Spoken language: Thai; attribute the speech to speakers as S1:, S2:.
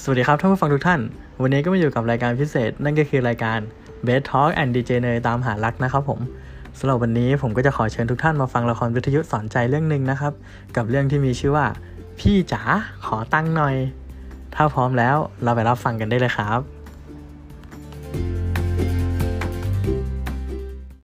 S1: สวัสดีครับท่านผู้ฟังทุกท่าน วันนี้ก็มาอยู่กับรายการพิเศษ นั่นก็คือรายการ Best Talk and DJ เนยตามหารักนะครับผมสำหรับวันนี้ผมก็จะขอเชิญทุกท่านมาฟังละครวิทยุสอนใจเรื่องหนึ่งนะครับ กับเรื่องที่มีชื่อว่า พี่จ๋าขอตั้งหน่อย ถ้าพร้อมแล้วเราไปรับฟังกันได้เลยครับ